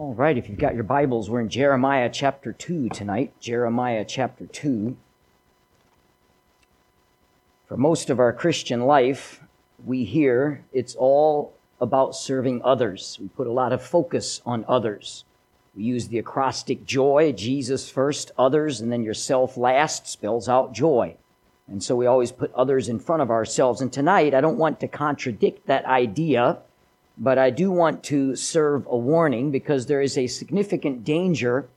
All right, if you've got your Bibles, we're in Jeremiah chapter 2 tonight. Jeremiah chapter 2. For most of our Christian life, we hear it's all about serving others. We put a lot of focus on others. We use the acrostic joy, Jesus first, others, and then yourself last, spells out joy. And so we always put others in front of ourselves. And tonight, I don't want to contradict that idea but I do want to serve a warning because there is a significant danger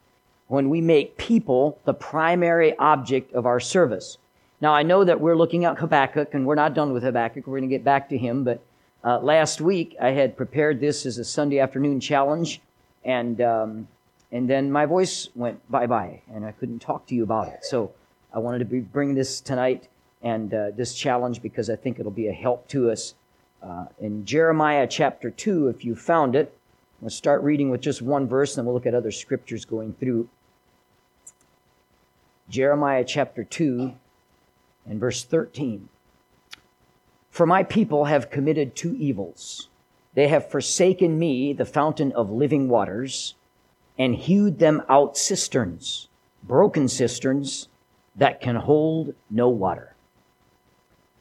when we make people the primary object of our service. Now, I know that we're looking at Habakkuk, and we're not done with Habakkuk. We're going to get back to him. But uh, last week, I had prepared this as a Sunday afternoon challenge, and um, and then my voice went bye bye, and I couldn't talk to you about it. So I wanted to be, bring this tonight and uh, this challenge because I think it'll be a help to us uh, in Jeremiah chapter 2, if you found it, we'll start reading with just one verse, and we'll look at other scriptures going through. Jeremiah chapter 2 and verse 13. For my people have committed two evils. They have forsaken me, the fountain of living waters, and hewed them out cisterns, broken cisterns that can hold no water.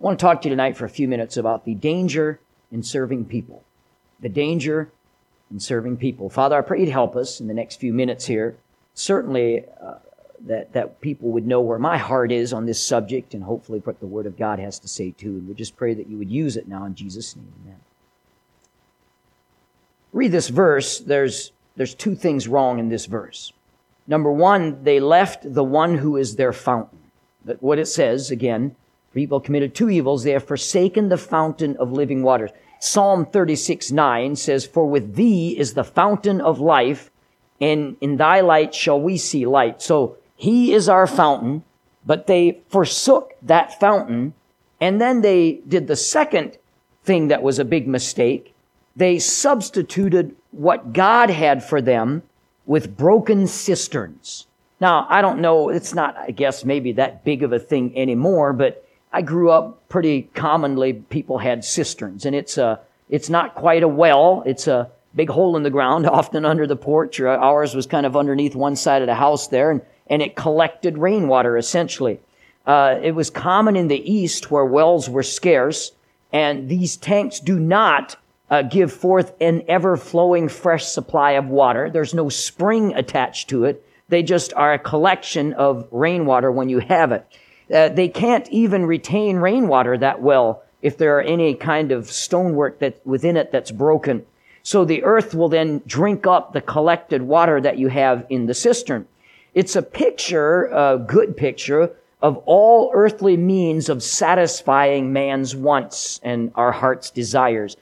I want to talk to you tonight for a few minutes about the danger in serving people. The danger in serving people. Father, I pray you'd help us in the next few minutes here. Certainly, uh, that, that people would know where my heart is on this subject and hopefully what the Word of God has to say too. And we just pray that you would use it now in Jesus' name. Amen. Read this verse. There's, there's two things wrong in this verse. Number one, they left the one who is their fountain. But what it says, again, People committed two evils. They have forsaken the fountain of living waters. Psalm 36, 9 says, For with thee is the fountain of life, and in thy light shall we see light. So he is our fountain, but they forsook that fountain, and then they did the second thing that was a big mistake. They substituted what God had for them with broken cisterns. Now, I don't know, it's not, I guess, maybe that big of a thing anymore, but I grew up pretty commonly people had cisterns and it's a, it's not quite a well. It's a big hole in the ground, often under the porch. Or ours was kind of underneath one side of the house there and, and it collected rainwater essentially. Uh, it was common in the East where wells were scarce and these tanks do not uh, give forth an ever flowing fresh supply of water. There's no spring attached to it. They just are a collection of rainwater when you have it. Uh, they can't even retain rainwater that well if there are any kind of stonework that within it that's broken. So the earth will then drink up the collected water that you have in the cistern. It's a picture, a good picture, of all earthly means of satisfying man's wants and our heart's desires.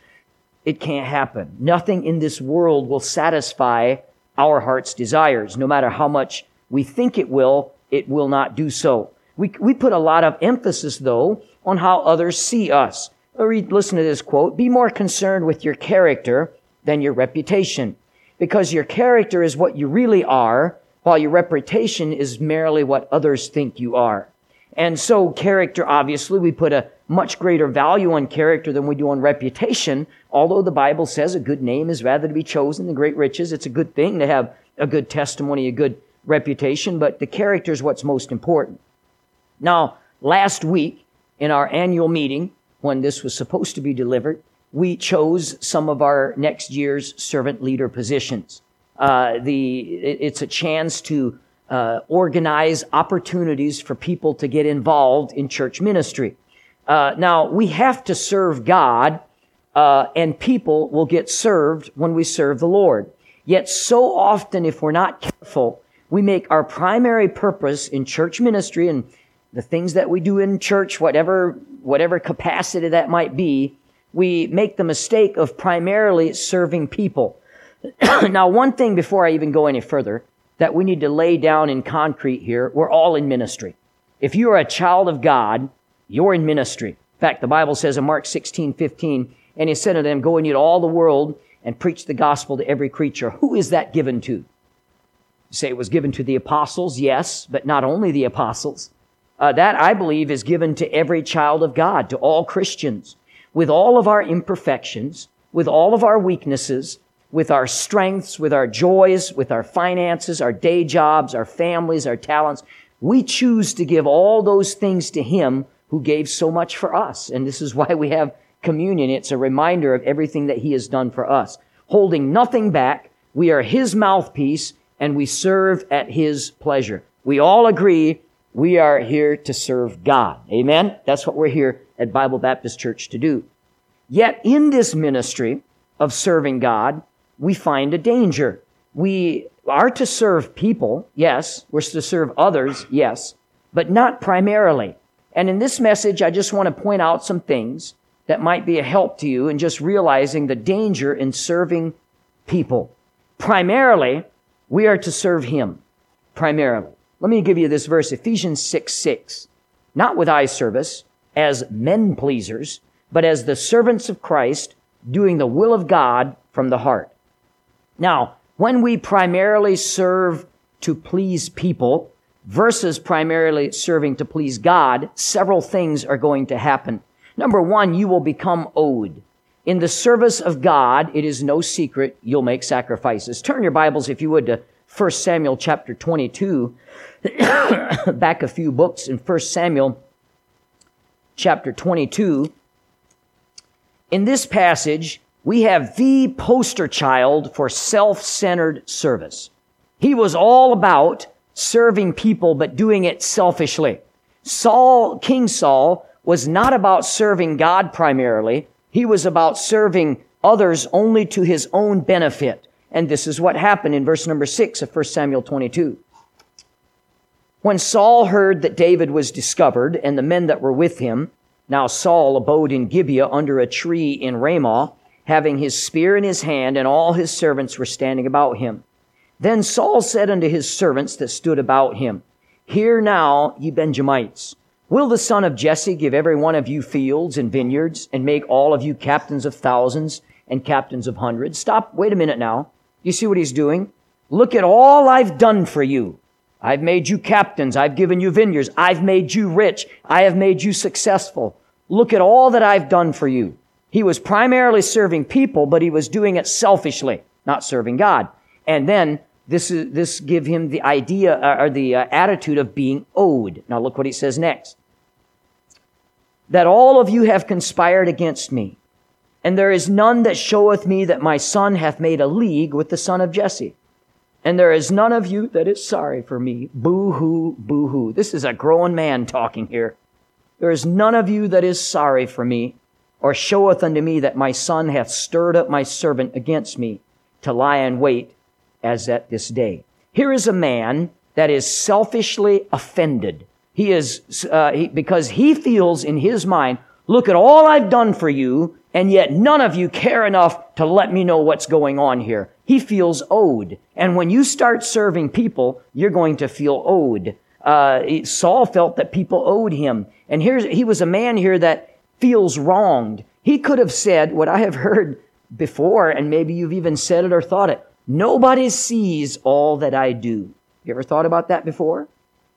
It can't happen. Nothing in this world will satisfy our heart's desires. No matter how much we think it will, it will not do so. We, we put a lot of emphasis, though, on how others see us. Listen to this quote. Be more concerned with your character than your reputation. Because your character is what you really are, while your reputation is merely what others think you are. And so character, obviously, we put a much greater value on character than we do on reputation. Although the Bible says a good name is rather to be chosen than great riches. It's a good thing to have a good testimony, a good reputation, but the character is what's most important. Now, last week in our annual meeting, when this was supposed to be delivered, we chose some of our next year's servant leader positions. Uh, the, it, it's a chance to uh, organize opportunities for people to get involved in church ministry. Uh, now, we have to serve God, uh, and people will get served when we serve the Lord. Yet so often, if we're not careful, we make our primary purpose in church ministry, and the things that we do in church, whatever, whatever capacity that might be, we make the mistake of primarily serving people. now, one thing before I even go any further that we need to lay down in concrete here, we're all in ministry. If you are a child of God, you're in ministry. In fact, the Bible says in Mark 16, 15, and he said to them, Go into all the world and preach the gospel to every creature. Who is that given to? You say it was given to the apostles, yes, but not only the apostles. Uh, that, I believe, is given to every child of God, to all Christians. With all of our imperfections, with all of our weaknesses, with our strengths, with our joys, with our finances, our day jobs, our families, our talents. We choose to give all those things to Him who gave so much for us. And this is why we have communion. It's a reminder of everything that He has done for us. Holding nothing back, we are His mouthpiece and we serve at His pleasure. We all agree we are here to serve God. Amen? That's what we're here at Bible Baptist Church to do. Yet in this ministry of serving God, we find a danger. We are to serve people, yes. We're to serve others, yes, but not primarily. And in this message, I just want to point out some things that might be a help to you in just realizing the danger in serving people. Primarily, we are to serve Him. Primarily. Let me give you this verse, Ephesians 6 6. Not with eye service, as men pleasers, but as the servants of Christ, doing the will of God from the heart. Now, when we primarily serve to please people versus primarily serving to please God, several things are going to happen. Number one, you will become owed. In the service of God, it is no secret you'll make sacrifices. Turn your Bibles, if you would, to 1 Samuel chapter 22. Back a few books in 1 Samuel chapter 22. In this passage, we have the poster child for self-centered service. He was all about serving people, but doing it selfishly. Saul, King Saul, was not about serving God primarily. He was about serving others only to his own benefit. And this is what happened in verse number six of 1 Samuel 22. When Saul heard that David was discovered and the men that were with him, now Saul abode in Gibeah under a tree in Ramah, having his spear in his hand, and all his servants were standing about him. Then Saul said unto his servants that stood about him, Hear now, ye Benjamites, will the son of Jesse give every one of you fields and vineyards, and make all of you captains of thousands and captains of hundreds? Stop, wait a minute now. You see what he's doing? Look at all I've done for you. I've made you captains. I've given you vineyards. I've made you rich. I have made you successful. Look at all that I've done for you. He was primarily serving people, but he was doing it selfishly, not serving God. And then this is, this give him the idea uh, or the uh, attitude of being owed. Now look what he says next. That all of you have conspired against me, and there is none that showeth me that my son hath made a league with the son of Jesse. And there is none of you that is sorry for me. Boo hoo, boo hoo. This is a grown man talking here. There is none of you that is sorry for me, or showeth unto me that my son hath stirred up my servant against me to lie in wait as at this day. Here is a man that is selfishly offended. He is, uh, he, because he feels in his mind, look at all I've done for you, and yet none of you care enough to let me know what's going on here. He feels owed. And when you start serving people, you're going to feel owed. Uh, Saul felt that people owed him. And here's, he was a man here that feels wronged. He could have said what I have heard before, and maybe you've even said it or thought it. Nobody sees all that I do. You ever thought about that before?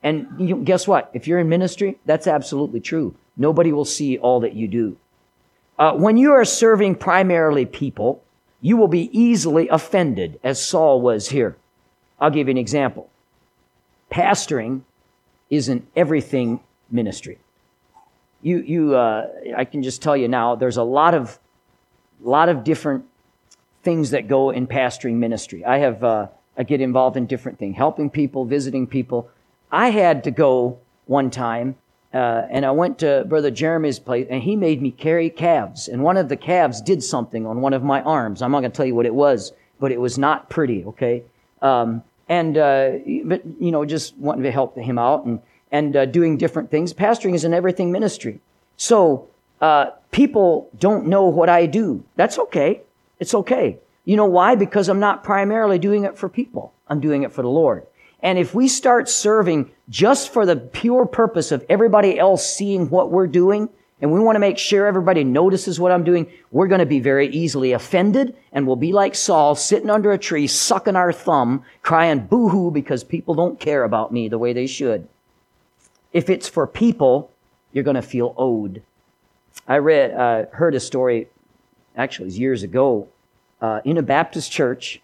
And you, guess what? If you're in ministry, that's absolutely true. Nobody will see all that you do. Uh, when you are serving primarily people, you will be easily offended, as Saul was here. I'll give you an example. Pastoring is an everything ministry. You, you, uh, I can just tell you now, there's a lot of, lot of different things that go in pastoring ministry. I have, uh, I get involved in different things, helping people, visiting people. I had to go one time uh, and I went to Brother Jeremy's place, and he made me carry calves. And one of the calves did something on one of my arms. I'm not going to tell you what it was, but it was not pretty. Okay, um, and uh, but you know, just wanting to help him out and and uh, doing different things. Pastoring is an everything ministry, so uh, people don't know what I do. That's okay. It's okay. You know why? Because I'm not primarily doing it for people. I'm doing it for the Lord. And if we start serving just for the pure purpose of everybody else seeing what we're doing, and we want to make sure everybody notices what I'm doing, we're going to be very easily offended and we'll be like Saul sitting under a tree, sucking our thumb, crying boo hoo because people don't care about me the way they should. If it's for people, you're going to feel owed. I read, uh, heard a story, actually, years ago, uh, in a Baptist church,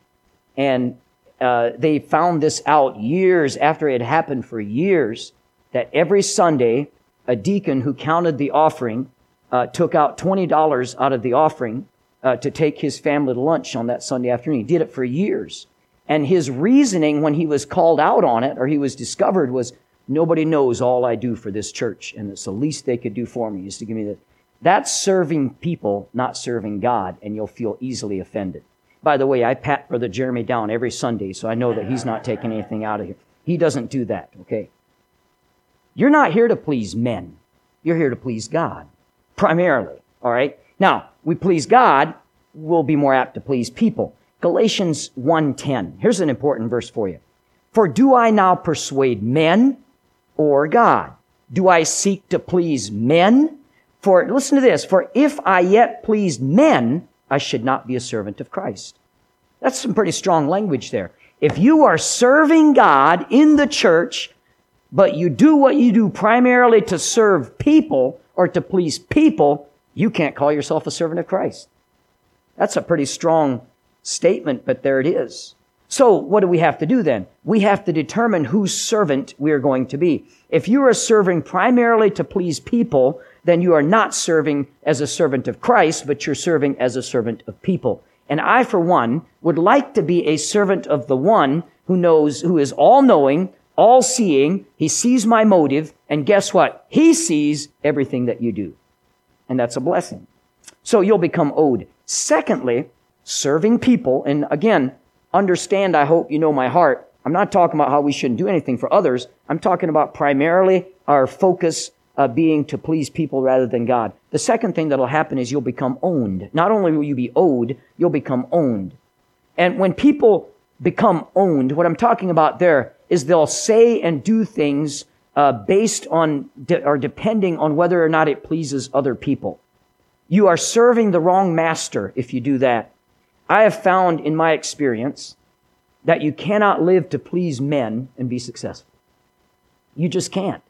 and uh, they found this out years after it happened for years that every Sunday, a deacon who counted the offering uh, took out $20 out of the offering uh, to take his family to lunch on that Sunday afternoon. He did it for years. And his reasoning when he was called out on it or he was discovered was, nobody knows all I do for this church, and it's the least they could do for me is to give me this. That's serving people, not serving God, and you'll feel easily offended. By the way, I pat Brother Jeremy down every Sunday, so I know that he's not taking anything out of here. He doesn't do that, okay? You're not here to please men. You're here to please God, primarily, all right? Now, we please God, we'll be more apt to please people. Galatians 1:10. Here's an important verse for you. For do I now persuade men or God? Do I seek to please men? For listen to this, for if I yet pleased men, I should not be a servant of Christ. That's some pretty strong language there. If you are serving God in the church, but you do what you do primarily to serve people or to please people, you can't call yourself a servant of Christ. That's a pretty strong statement, but there it is. So what do we have to do then? We have to determine whose servant we are going to be. If you are serving primarily to please people, then you are not serving as a servant of Christ, but you're serving as a servant of people. And I, for one, would like to be a servant of the one who knows, who is all knowing, all seeing. He sees my motive. And guess what? He sees everything that you do. And that's a blessing. So you'll become owed. Secondly, serving people. And again, understand, I hope you know my heart. I'm not talking about how we shouldn't do anything for others. I'm talking about primarily our focus uh, being to please people rather than God. The second thing that'll happen is you'll become owned. Not only will you be owed, you'll become owned. And when people become owned, what I'm talking about there is they'll say and do things uh, based on de- or depending on whether or not it pleases other people. You are serving the wrong master if you do that. I have found in my experience that you cannot live to please men and be successful. You just can't.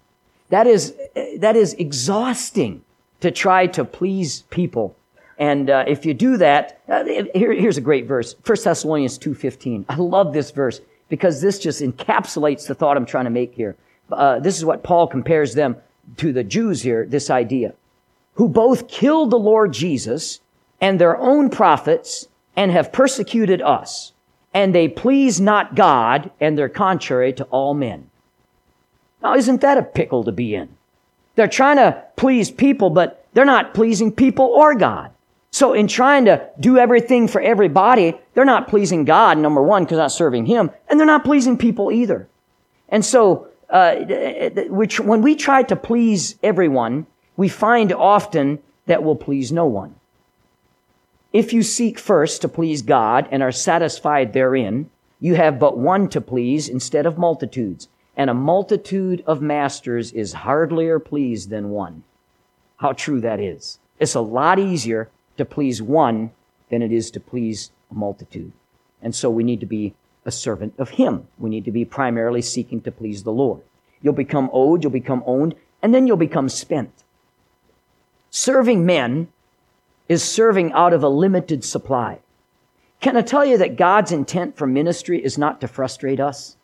That is, that is exhausting to try to please people. And uh, if you do that, uh, here, here's a great verse. 1 Thessalonians 2.15. I love this verse because this just encapsulates the thought I'm trying to make here. Uh, this is what Paul compares them to the Jews here, this idea. Who both killed the Lord Jesus and their own prophets and have persecuted us. And they please not God and they're contrary to all men. Now, isn't that a pickle to be in? They're trying to please people, but they're not pleasing people or God. So in trying to do everything for everybody, they're not pleasing God, number one, because not serving Him, and they're not pleasing people either. And so, uh, which, when we try to please everyone, we find often that we'll please no one. If you seek first to please God and are satisfied therein, you have but one to please instead of multitudes and a multitude of masters is hardlier pleased than one. How true that is. It's a lot easier to please one than it is to please a multitude. And so we need to be a servant of Him. We need to be primarily seeking to please the Lord. You'll become owed, you'll become owned, and then you'll become spent. Serving men is serving out of a limited supply. Can I tell you that God's intent for ministry is not to frustrate us?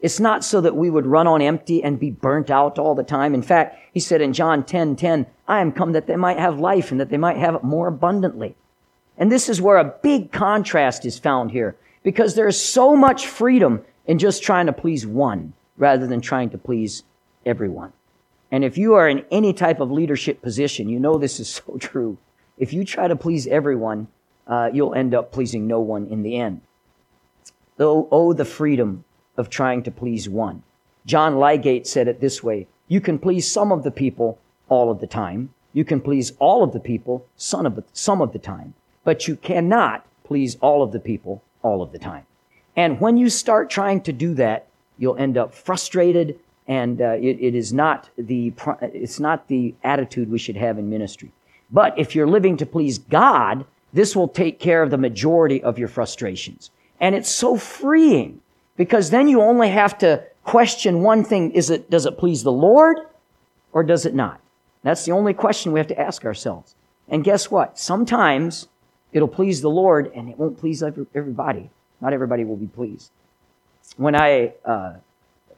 It's not so that we would run on empty and be burnt out all the time. In fact, he said in John 10, 10, I am come that they might have life and that they might have it more abundantly. And this is where a big contrast is found here because there is so much freedom in just trying to please one rather than trying to please everyone. And if you are in any type of leadership position, you know this is so true. If you try to please everyone, uh, you'll end up pleasing no one in the end. Oh, oh, the freedom of trying to please one. John Lydgate said it this way You can please some of the people all of the time. You can please all of the people some of the, some of the time. But you cannot please all of the people all of the time. And when you start trying to do that, you'll end up frustrated, and uh, it, it is not the it's not the attitude we should have in ministry. But if you're living to please God, this will take care of the majority of your frustrations. And it's so freeing because then you only have to question one thing. Is it, does it please the Lord or does it not? That's the only question we have to ask ourselves. And guess what? Sometimes It'll please the Lord, and it won't please everybody. Not everybody will be pleased. When I, uh,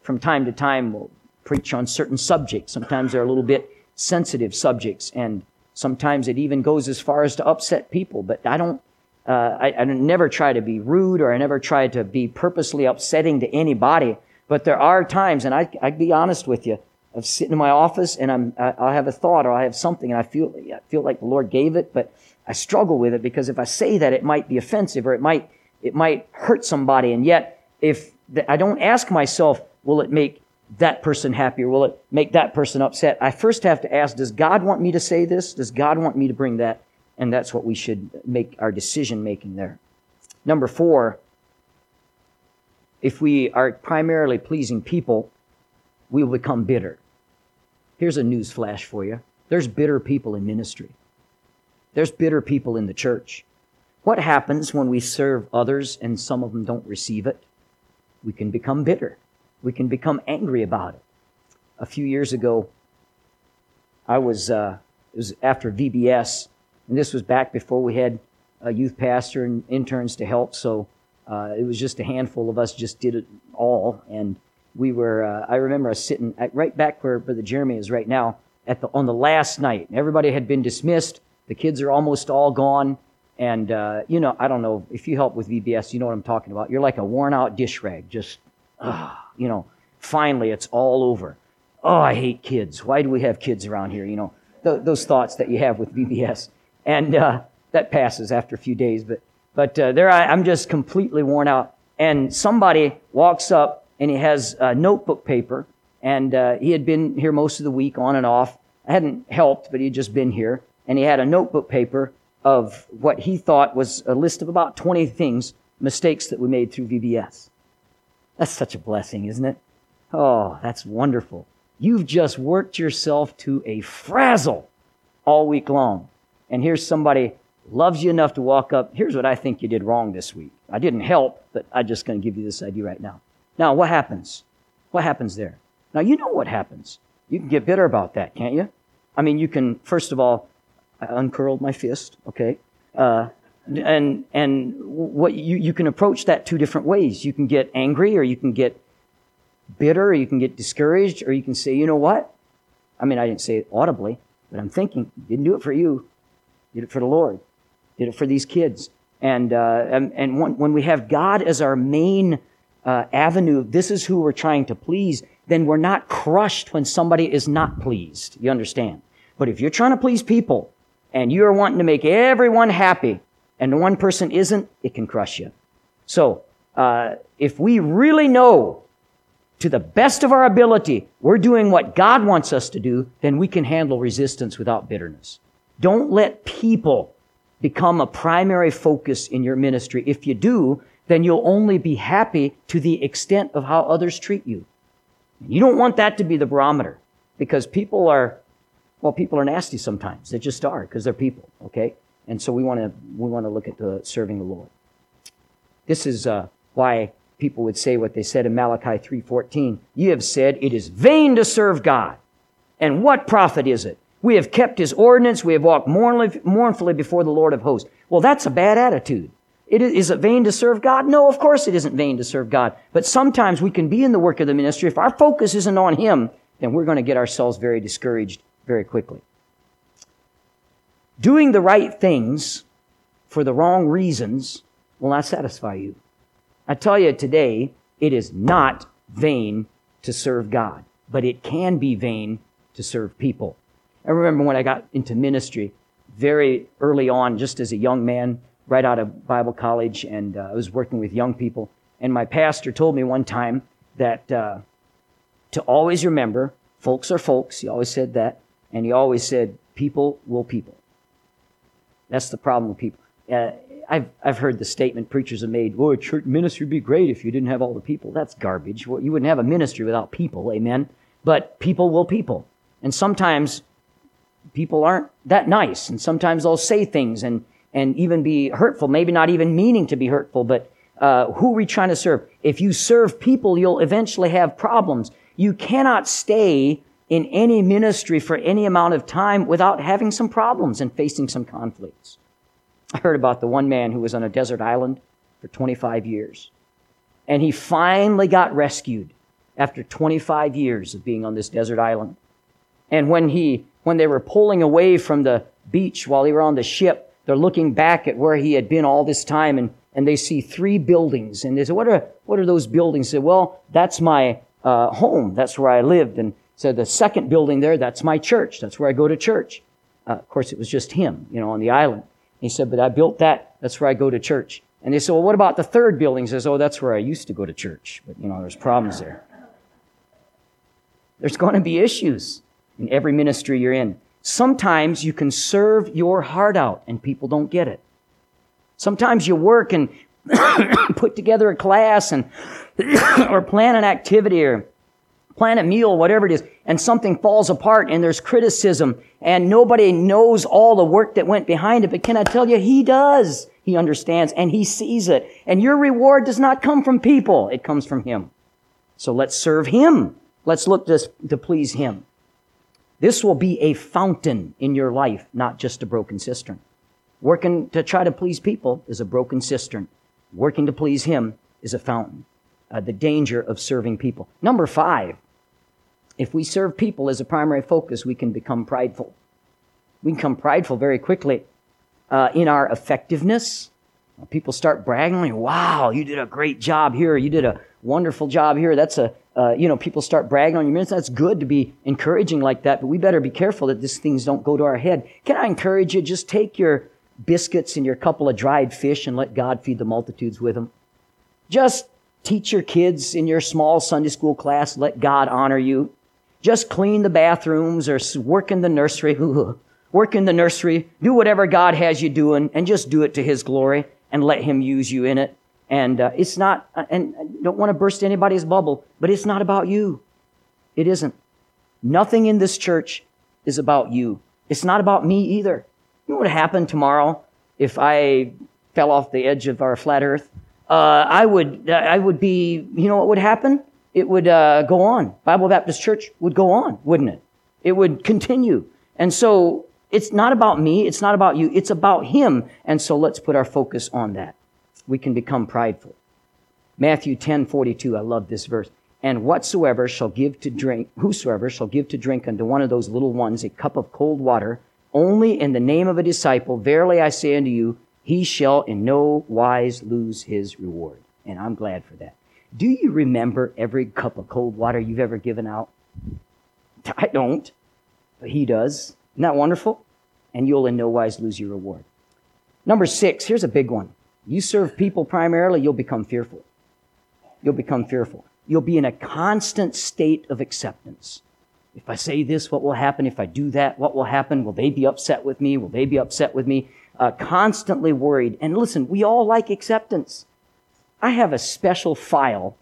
from time to time, will preach on certain subjects, sometimes they're a little bit sensitive subjects, and sometimes it even goes as far as to upset people. But I don't, uh, I, I never try to be rude or I never try to be purposely upsetting to anybody. But there are times, and I, I'd be honest with you, of sitting in my office and I'm, I'll have a thought or I have something and I feel, I feel like the Lord gave it, but I struggle with it because if I say that, it might be offensive or it might, it might hurt somebody. And yet, if the, I don't ask myself, will it make that person happy or will it make that person upset? I first have to ask, does God want me to say this? Does God want me to bring that? And that's what we should make our decision making there. Number four, if we are primarily pleasing people, we will become bitter. Here's a news flash for you. There's bitter people in ministry. There's bitter people in the church. What happens when we serve others and some of them don't receive it? We can become bitter. We can become angry about it. A few years ago, I was, uh, it was after VBS, and this was back before we had a youth pastor and interns to help, so uh, it was just a handful of us just did it all. And we were, uh, I remember us sitting at, right back where Brother Jeremy is right now at the, on the last night. Everybody had been dismissed. The kids are almost all gone. And, uh, you know, I don't know if you help with VBS, you know what I'm talking about. You're like a worn out dish rag. Just, you know, finally it's all over. Oh, I hate kids. Why do we have kids around here? You know, th- those thoughts that you have with VBS. And uh, that passes after a few days. But, but uh, there I, I'm just completely worn out. And somebody walks up and he has a notebook paper. And uh, he had been here most of the week on and off. I hadn't helped, but he had just been here. And he had a notebook paper of what he thought was a list of about 20 things, mistakes that we made through VBS. That's such a blessing, isn't it? Oh, that's wonderful. You've just worked yourself to a frazzle all week long. And here's somebody loves you enough to walk up. Here's what I think you did wrong this week. I didn't help, but I'm just going to give you this idea right now. Now, what happens? What happens there? Now, you know what happens. You can get bitter about that, can't you? I mean, you can, first of all, I uncurled my fist, okay? Uh, and, and what you, you can approach that two different ways. You can get angry or you can get bitter or you can get discouraged or you can say, you know what? I mean, I didn't say it audibly, but I'm thinking, didn't do it for you. Did it for the Lord. Did it for these kids. And, uh, and, and when, when we have God as our main uh, avenue, this is who we're trying to please, then we're not crushed when somebody is not pleased. You understand? But if you're trying to please people and you're wanting to make everyone happy and one person isn't, it can crush you. So, uh, if we really know to the best of our ability we're doing what God wants us to do, then we can handle resistance without bitterness. Don't let people become a primary focus in your ministry. If you do, then you'll only be happy to the extent of how others treat you. You don't want that to be the barometer because people are, well, people are nasty sometimes. They just are because they're people, okay? And so we want to, we want to look at the serving the Lord. This is uh, why people would say what they said in Malachi 3:14. You have said it is vain to serve God. And what profit is it? We have kept his ordinance. We have walked mournfully before the Lord of hosts. Well, that's a bad attitude. It is, is it vain to serve God? No, of course it isn't vain to serve God. But sometimes we can be in the work of the ministry. If our focus isn't on Him, then we're going to get ourselves very discouraged very quickly. Doing the right things for the wrong reasons will not satisfy you. I tell you today, it is not vain to serve God, but it can be vain to serve people. I remember when I got into ministry very early on, just as a young man, right out of Bible college, and uh, I was working with young people. And my pastor told me one time that uh, to always remember, folks are folks. He always said that. And he always said, people will people. That's the problem with people. Uh, I've, I've heard the statement preachers have made, well, church ministry would be great if you didn't have all the people. That's garbage. Well, you wouldn't have a ministry without people, amen? But people will people. And sometimes people aren't that nice, and sometimes they'll say things, and and even be hurtful, maybe not even meaning to be hurtful, but uh, who are we trying to serve? If you serve people, you'll eventually have problems. You cannot stay in any ministry for any amount of time without having some problems and facing some conflicts. I heard about the one man who was on a desert island for 25 years. And he finally got rescued after 25 years of being on this desert island. And when he, when they were pulling away from the beach while they were on the ship, they're looking back at where he had been all this time and, and they see three buildings. And they say, what are, what are those buildings? They well, that's my uh, home. That's where I lived. And said, the second building there, that's my church. That's where I go to church. Uh, of course, it was just him, you know, on the island. He said, but I built that. That's where I go to church. And they said, well, what about the third building? He says, oh, that's where I used to go to church. But, you know, there's problems there. There's going to be issues in every ministry you're in. Sometimes you can serve your heart out and people don't get it. Sometimes you work and put together a class and or plan an activity or plan a meal, whatever it is, and something falls apart and there's criticism and nobody knows all the work that went behind it. But can I tell you, he does. He understands and he sees it. And your reward does not come from people. It comes from him. So let's serve him. Let's look to, to please him. This will be a fountain in your life, not just a broken cistern. Working to try to please people is a broken cistern. Working to please him is a fountain. Uh, the danger of serving people. Number five, if we serve people as a primary focus, we can become prideful. We can become prideful very quickly uh, in our effectiveness. People start bragging, wow, you did a great job here. You did a wonderful job here. That's a, uh, you know, people start bragging on ministry. That's good to be encouraging like that, but we better be careful that these things don't go to our head. Can I encourage you? Just take your biscuits and your couple of dried fish and let God feed the multitudes with them. Just teach your kids in your small Sunday school class, let God honor you. Just clean the bathrooms or work in the nursery. work in the nursery. Do whatever God has you doing and just do it to His glory and let Him use you in it. And uh, it's not, uh, and I don't want to burst anybody's bubble, but it's not about you. It isn't. Nothing in this church is about you. It's not about me either. You know what would happen tomorrow if I fell off the edge of our flat earth? Uh, I would, I would be, you know what would happen? It would uh, go on. Bible Baptist Church would go on, wouldn't it? It would continue. And so it's not about me, it's not about you, it's about Him. And so let's put our focus on that. We can become prideful. Matthew 10 42, I love this verse. And whatsoever shall give to drink, whosoever shall give to drink unto one of those little ones a cup of cold water, only in the name of a disciple, verily I say unto you, he shall in no wise lose his reward. And I'm glad for that. Do you remember every cup of cold water you've ever given out? I don't, but he does. Isn't that wonderful? And you'll in no wise lose your reward. Number six, here's a big one. You serve people primarily, you'll become fearful. You'll become fearful. You'll be in a constant state of acceptance. If I say this, what will happen? If I do that, what will happen? Will they be upset with me? Will they be upset with me? Uh, constantly worried. And listen, we all like acceptance. I have a special file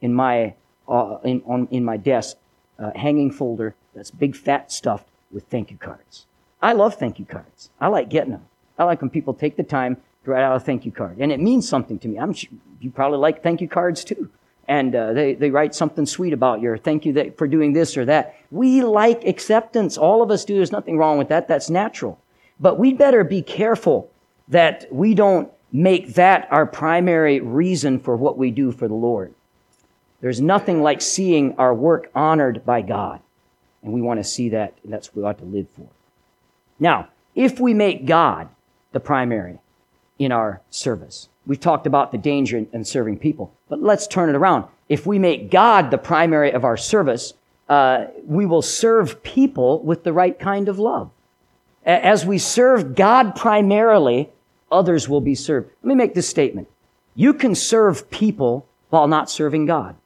in my uh, in, on, in my desk, uh, hanging folder that's big fat stuffed with thank you cards. I love thank you cards. I like getting them. I like when people take the time to write out a thank you card, and it means something to me. I'm sure you probably like thank you cards too, and uh, they they write something sweet about your thank you for doing this or that. We like acceptance. All of us do. There's nothing wrong with that. That's natural. But we better be careful that we don't make that our primary reason for what we do for the Lord. There's nothing like seeing our work honored by God. And we want to see that, and that's what we ought to live for. Now, if we make God the primary in our service, we've talked about the danger in, in serving people, but let's turn it around. If we make God the primary of our service, uh, we will serve people with the right kind of love. As we serve God primarily, others will be served. Let me make this statement. You can serve people while not serving God.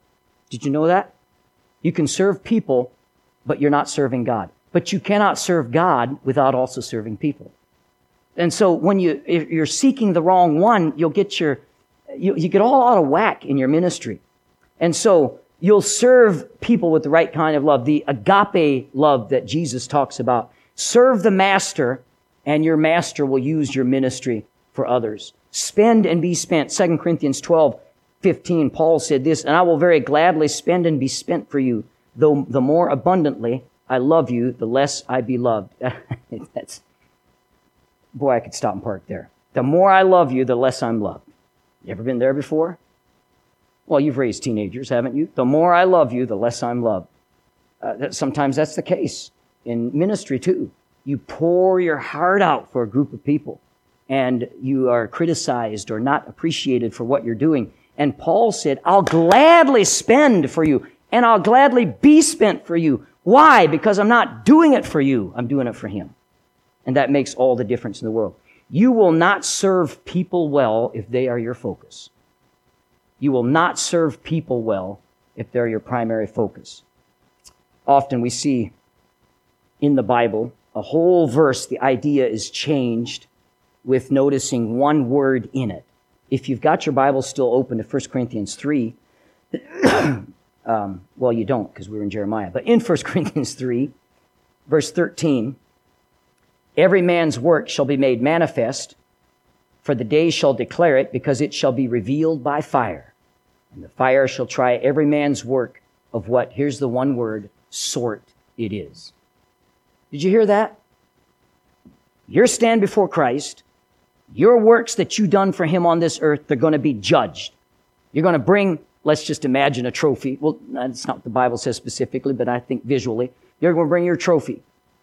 Did you know that? You can serve people, but you're not serving God. But you cannot serve God without also serving people. And so when you, if you're seeking the wrong one, you'll get your, you, you get all out of whack in your ministry. And so you'll serve people with the right kind of love, the agape love that Jesus talks about. Serve the master and your master will use your ministry for others. Spend and be spent. 2 Corinthians 12, 15, Paul said this, and I will very gladly spend and be spent for you, though the more abundantly I love you, the less I be loved. That's, boy, I could stop and park there. The more I love you, the less I'm loved. You ever been there before? Well, you've raised teenagers, haven't you? The more I love you, the less I'm loved. Uh, sometimes that's the case in ministry too. You pour your heart out for a group of people and you are criticized or not appreciated for what you're doing. And Paul said, I'll gladly spend for you and I'll gladly be spent for you. Why? Because I'm not doing it for you. I'm doing it for him. And that makes all the difference in the world. You will not serve people well if they are your focus. You will not serve people well if they're your primary focus. Often we see in the Bible a whole verse, the idea is changed with noticing one word in it. If you've got your Bible still open to 1 Corinthians 3, um, well, you don't because we're in Jeremiah, but in 1 Corinthians 3, verse 13, every man's work shall be made manifest, for the day shall declare it, because it shall be revealed by fire. And the fire shall try every man's work of what, here's the one word, sort it is. Did you hear that? Your stand before Christ, your works that you've done for him on this earth, they're going to be judged. You're going to bring, let's just imagine a trophy. Well, that's not what the Bible says specifically, but I think visually. You're going to bring your trophy.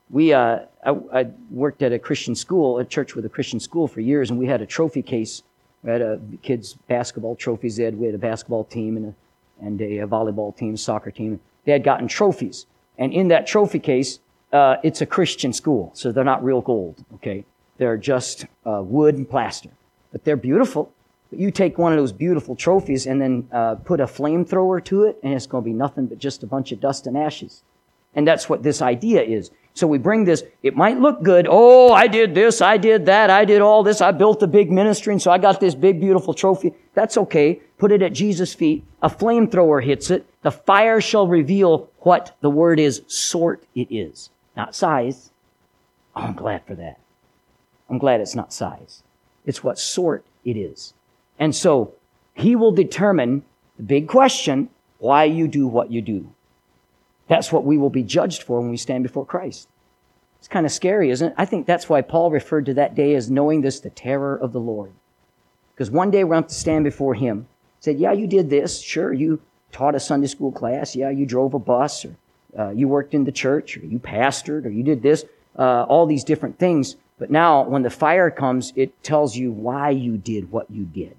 We, uh, I, I, worked at a Christian school, a church with a Christian school for years, and we had a trophy case. We had a kids' basketball trophies. They had, we had a basketball team and a, and a volleyball team, soccer team. They had gotten trophies. And in that trophy case, uh, it's a Christian school, so they're not real gold, okay? They're just uh, wood and plaster. But they're beautiful. But you take one of those beautiful trophies and then uh, put a flamethrower to it, and it's going to be nothing but just a bunch of dust and ashes. And that's what this idea is. So we bring this, it might look good. Oh, I did this, I did that, I did all this, I built a big ministry, and so I got this big, beautiful trophy. That's okay. Put it at Jesus' feet. A flamethrower hits it. The fire shall reveal what the word is, sort it is. Not size. Oh, I'm glad for that. I'm glad it's not size. It's what sort it is. And so he will determine the big question, why you do what you do. That's what we will be judged for when we stand before Christ. It's kind of scary, isn't it? I think that's why Paul referred to that day as knowing this, the terror of the Lord. Because one day we're going to stand before him. Said, yeah, you did this. Sure, you taught a Sunday school class. Yeah, you drove a bus or uh, you worked in the church or you pastored or you did this. Uh, all these different things. But now when the fire comes, it tells you why you did what you did.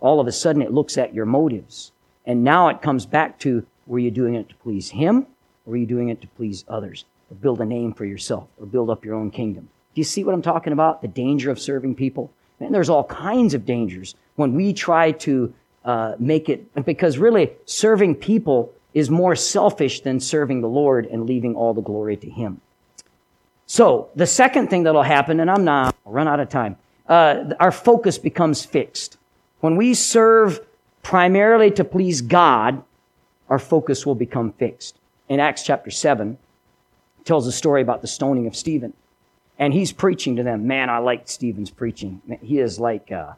All of a sudden it looks at your motives. And now it comes back to were you doing it to please Him? Or were you doing it to please others? Or build a name for yourself? Or build up your own kingdom? Do you see what I'm talking about? The danger of serving people? And there's all kinds of dangers when we try to uh, make it, because really serving people is more selfish than serving the Lord and leaving all the glory to Him. So the second thing that'll happen, and I'm not, I'll run out of time, uh, our focus becomes fixed. When we serve primarily to please God, our focus will become fixed. In Acts chapter 7, tells a story about the stoning of Stephen. And he's preaching to them. Man, I like Stephen's preaching. He is like, uh,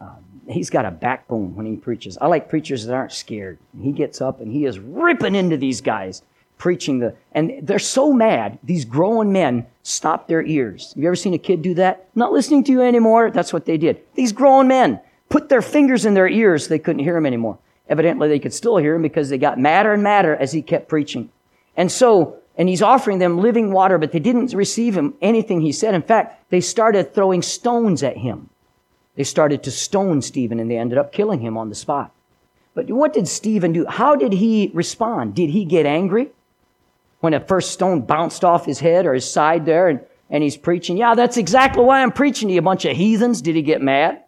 um, he's got a backbone when he preaches. I like preachers that aren't scared. He gets up and he is ripping into these guys, preaching the, and they're so mad. These grown men stop their ears. Have you ever seen a kid do that? Not listening to you anymore. That's what they did. These grown men put their fingers in their ears. So they couldn't hear him anymore. Evidently, they could still hear him because they got madder and madder as he kept preaching. And so, and he's offering them living water, but they didn't receive him anything he said. In fact, they started throwing stones at him. They started to stone Stephen and they ended up killing him on the spot. But what did Stephen do? How did he respond? Did he get angry when a first stone bounced off his head or his side there and, and he's preaching? Yeah, that's exactly why I'm preaching to you, a bunch of heathens. Did he get mad?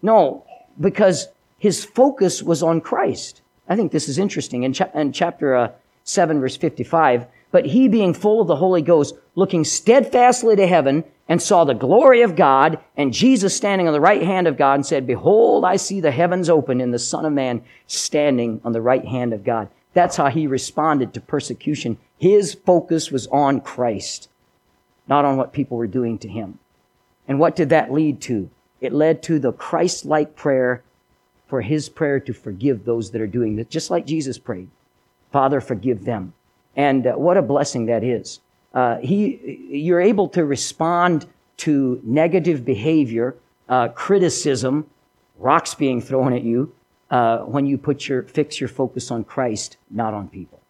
No, because his focus was on Christ. I think this is interesting. In, cha- in chapter uh, 7, verse 55, but he being full of the Holy Ghost, looking steadfastly to heaven, and saw the glory of God, and Jesus standing on the right hand of God, and said, Behold, I see the heavens open, and the Son of Man standing on the right hand of God. That's how he responded to persecution. His focus was on Christ, not on what people were doing to him. And what did that lead to? It led to the Christ-like prayer for his prayer to forgive those that are doing this, just like Jesus prayed. Father, forgive them. And uh, what a blessing that is. Uh, he, you're able to respond to negative behavior, uh, criticism, rocks being thrown at you, uh, when you put your fix your focus on Christ, not on people.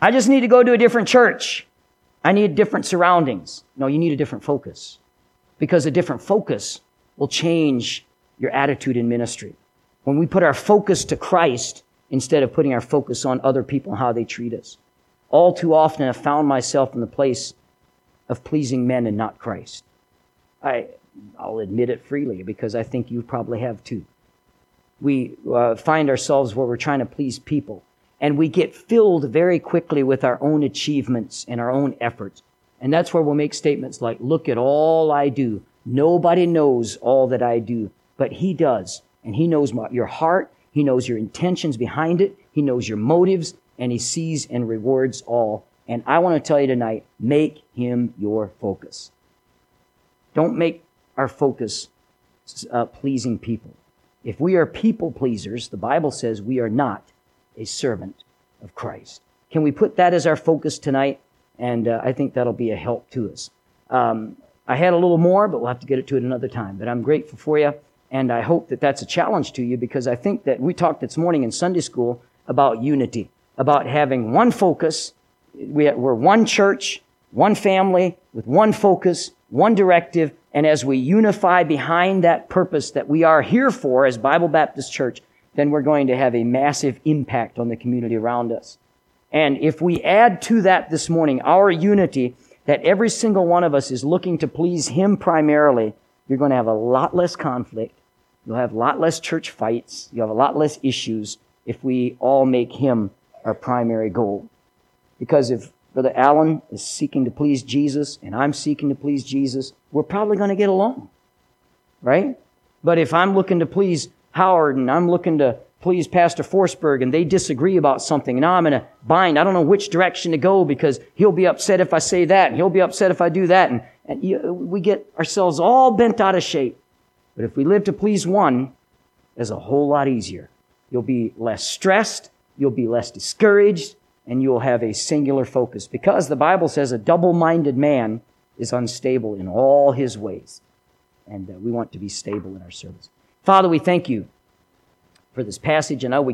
I just need to go to a different church. I need different surroundings. No, you need a different focus. Because a different focus will change your attitude in ministry. When we put our focus to Christ instead of putting our focus on other people and how they treat us. All too often I've found myself in the place of pleasing men and not Christ. I, I'll admit it freely because I think you probably have too. We uh, find ourselves where we're trying to please people and we get filled very quickly with our own achievements and our own efforts. And that's where we'll make statements like, look at all I do. Nobody knows all that I do, but he does. And he knows your heart. He knows your intentions behind it. He knows your motives and he sees and rewards all. And I want to tell you tonight, make him your focus. Don't make our focus uh, pleasing people. If we are people pleasers, the Bible says we are not a servant of Christ. Can we put that as our focus tonight? And uh, I think that'll be a help to us. Um, I had a little more, but we'll have to get it to it another time. But I'm grateful for you, and I hope that that's a challenge to you because I think that we talked this morning in Sunday school about unity, about having one focus. We, we're one church, one family, with one focus, one directive, and as we unify behind that purpose that we are here for as Bible Baptist Church, then we're going to have a massive impact on the community around us. And if we add to that this morning our unity, that every single one of us is looking to please Him primarily, you're going to have a lot less conflict. You'll have a lot less church fights. You'll have a lot less issues if we all make Him our primary goal. Because if Brother Allen is seeking to please Jesus and I'm seeking to please Jesus, we're probably going to get along. Right? But if I'm looking to please Howard and I'm looking to please Pastor Forsberg and they disagree about something. Now I'm in a bind. I don't know which direction to go because he'll be upset if I say that and he'll be upset if I do that. And, and you, we get ourselves all bent out of shape. But if we live to please one, it's a whole lot easier. You'll be less stressed. You'll be less discouraged and you'll have a singular focus because the Bible says a double-minded man is unstable in all his ways. And uh, we want to be stable in our service. Father, we thank you for this passage, and now we